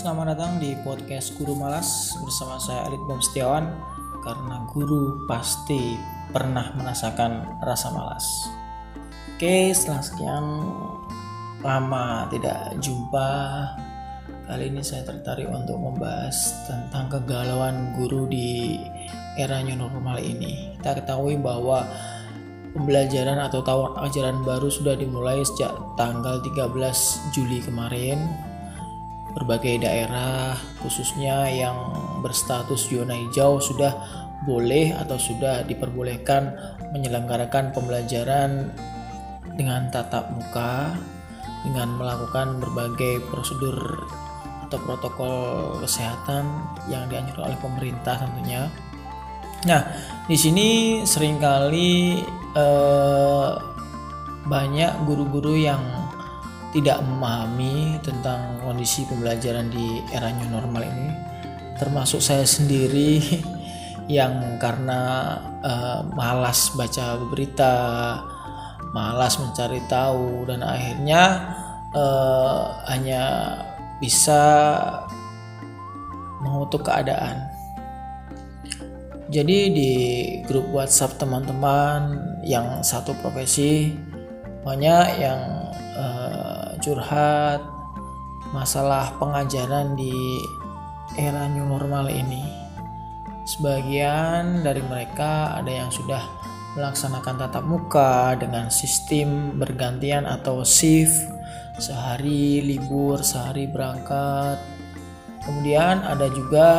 Selamat datang di podcast Guru Malas bersama saya Alit Bom Setiawan karena guru pasti pernah merasakan rasa malas. Oke, setelah sekian lama tidak jumpa, kali ini saya tertarik untuk membahas tentang kegalauan guru di era new normal ini. Kita ketahui bahwa pembelajaran atau tahun ajaran baru sudah dimulai sejak tanggal 13 Juli kemarin berbagai daerah khususnya yang berstatus zona hijau sudah boleh atau sudah diperbolehkan menyelenggarakan pembelajaran dengan tatap muka dengan melakukan berbagai prosedur atau protokol kesehatan yang dianjurkan oleh pemerintah tentunya. Nah, di sini sering kali eh, banyak guru-guru yang tidak memahami tentang kondisi pembelajaran di era new normal ini. Termasuk saya sendiri yang karena uh, malas baca berita malas mencari tahu dan akhirnya uh, hanya bisa mengutuk keadaan. Jadi di grup WhatsApp teman-teman yang satu profesi banyak yang uh, curhat masalah pengajaran di era new normal ini. Sebagian dari mereka ada yang sudah melaksanakan tatap muka dengan sistem bergantian atau shift sehari libur, sehari berangkat. Kemudian ada juga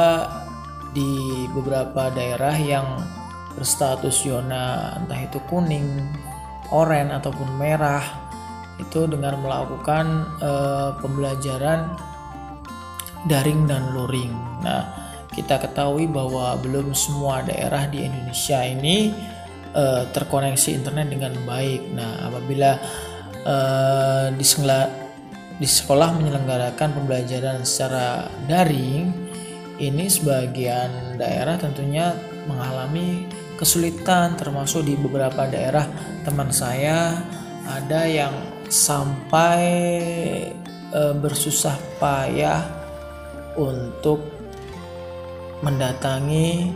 di beberapa daerah yang berstatus zona entah itu kuning, oranye ataupun merah itu dengan melakukan uh, pembelajaran daring dan luring. Nah, kita ketahui bahwa belum semua daerah di Indonesia ini uh, terkoneksi internet dengan baik. Nah, apabila uh, di, di sekolah menyelenggarakan pembelajaran secara daring, ini sebagian daerah tentunya mengalami kesulitan termasuk di beberapa daerah teman saya ada yang sampai e, bersusah payah untuk mendatangi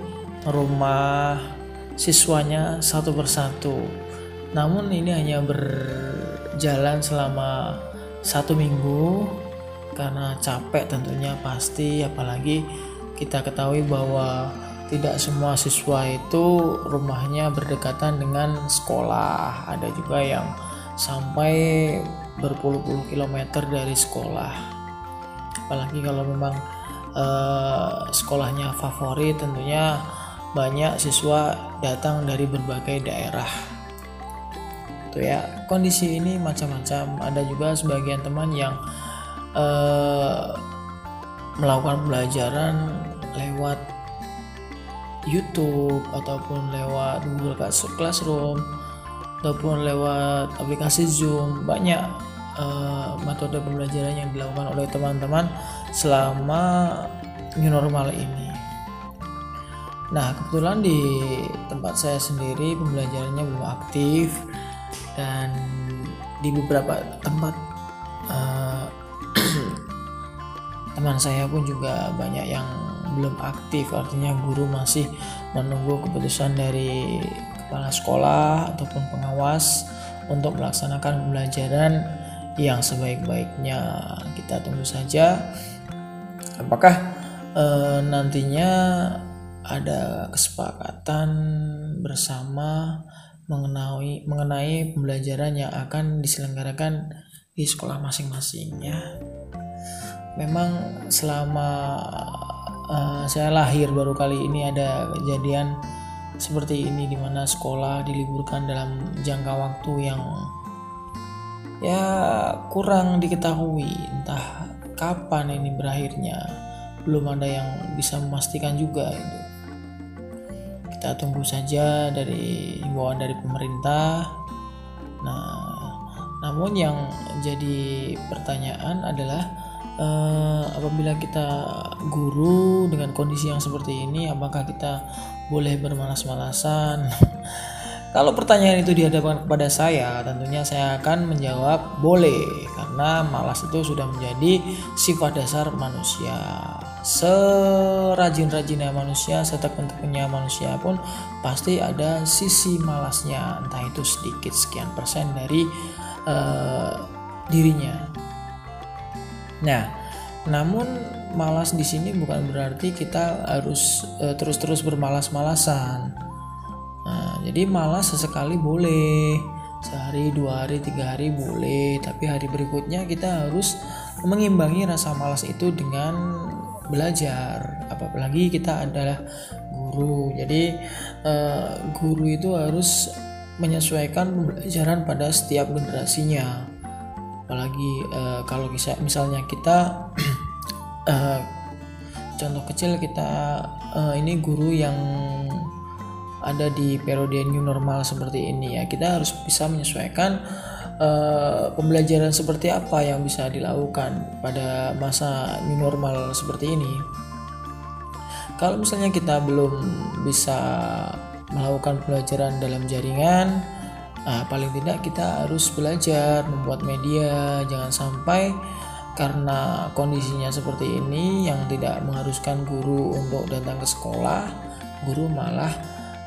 rumah siswanya satu persatu. Namun ini hanya berjalan selama satu minggu karena capek tentunya pasti apalagi kita ketahui bahwa tidak semua siswa itu rumahnya berdekatan dengan sekolah ada juga yang sampai berpuluh-puluh kilometer dari sekolah. Apalagi kalau memang uh, sekolahnya favorit tentunya banyak siswa datang dari berbagai daerah. Itu ya. Kondisi ini macam-macam. Ada juga sebagian teman yang uh, melakukan pembelajaran lewat YouTube ataupun lewat Google Classroom ataupun lewat aplikasi Zoom banyak uh, metode pembelajaran yang dilakukan oleh teman-teman selama new normal ini. Nah, kebetulan di tempat saya sendiri pembelajarannya belum aktif dan di beberapa tempat uh, teman saya pun juga banyak yang belum aktif artinya guru masih menunggu keputusan dari kepala sekolah ataupun pengawas untuk melaksanakan pembelajaran yang sebaik-baiknya. Kita tunggu saja apakah e, nantinya ada kesepakatan bersama mengenai mengenai pembelajaran yang akan diselenggarakan di sekolah masing-masing ya? Memang selama uh, saya lahir baru kali ini ada kejadian seperti ini di mana sekolah diliburkan dalam jangka waktu yang ya kurang diketahui. Entah kapan ini berakhirnya belum ada yang bisa memastikan juga itu. Kita tunggu saja dari himbauan dari pemerintah. Nah namun yang jadi pertanyaan adalah uh, apabila kita guru dengan kondisi yang seperti ini apakah kita boleh bermalas-malasan Kalau pertanyaan itu dihadapkan kepada saya, tentunya saya akan menjawab boleh karena malas itu sudah menjadi sifat dasar manusia. Serajin-rajinnya manusia, setekun-tekunnya manusia pun pasti ada sisi malasnya, entah itu sedikit sekian persen dari uh, dirinya. Nah, namun malas di sini bukan berarti kita harus uh, terus-terus bermalas-malasan Nah, jadi malas sesekali boleh, sehari, dua hari, tiga hari boleh, tapi hari berikutnya kita harus mengimbangi rasa malas itu dengan belajar. Apalagi kita adalah guru, jadi eh, guru itu harus menyesuaikan pembelajaran pada setiap generasinya. Apalagi eh, kalau misalnya kita eh, contoh kecil kita uh, ini guru yang ada di periode new normal seperti ini ya. Kita harus bisa menyesuaikan uh, pembelajaran seperti apa yang bisa dilakukan pada masa new normal seperti ini. Kalau misalnya kita belum bisa melakukan pembelajaran dalam jaringan nah, paling tidak kita harus belajar membuat media. Jangan sampai karena kondisinya seperti ini yang tidak mengharuskan guru untuk datang ke sekolah guru malah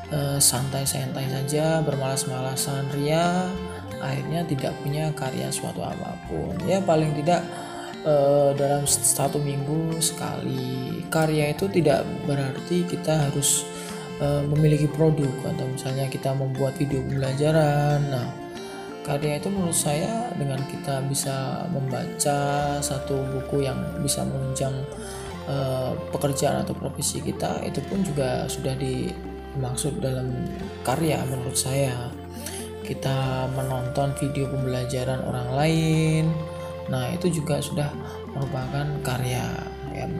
Eh, santai-santai saja bermalas-malasan ria akhirnya tidak punya karya suatu apa pun. Ya paling tidak uh, dalam satu minggu sekali. Karya itu tidak berarti kita harus uh, memiliki produk atau misalnya kita membuat video pembelajaran. Nah karya itu menurut saya dengan kita bisa membaca satu buku yang bisa menunjang uh, pekerjaan atau profesi kita itu pun juga sudah di maksud dalam karya menurut saya. Kita menonton video pembelajaran orang lain nah itu juga sudah merupakan karya. ya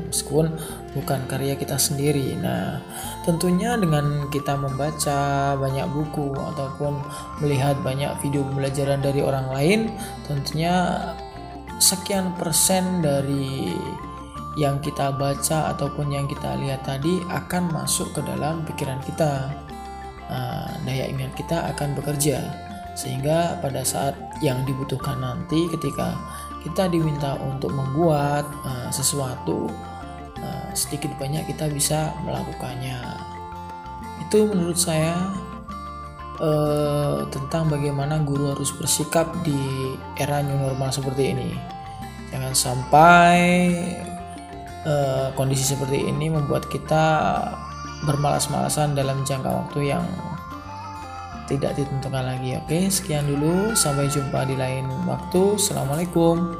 meskipun bukan karya kita sendiri nah tentunya dengan kita membaca banyak buku ataupun melihat banyak video pembelajaran dari orang lain tentunya sekian persen dari yang kita baca ataupun yang kita lihat tadi akan masuk ke dalam pikiran kita. Nah, daya ingat kita akan bekerja sehingga pada saat yang dibutuhkan nanti ketika kita diminta untuk membuat uh, sesuatu uh, sedikit banyak kita bisa melakukannya. Itu menurut saya uh, tentang bagaimana guru harus bersikap di era new normal seperti ini. Jangan sampai uh, kondisi seperti ini membuat kita bermalas-malasan dalam jangka waktu yang tidak ditentukan lagi. Oke, sekian dulu. Sampai jumpa di lain waktu. Assalamualaikum.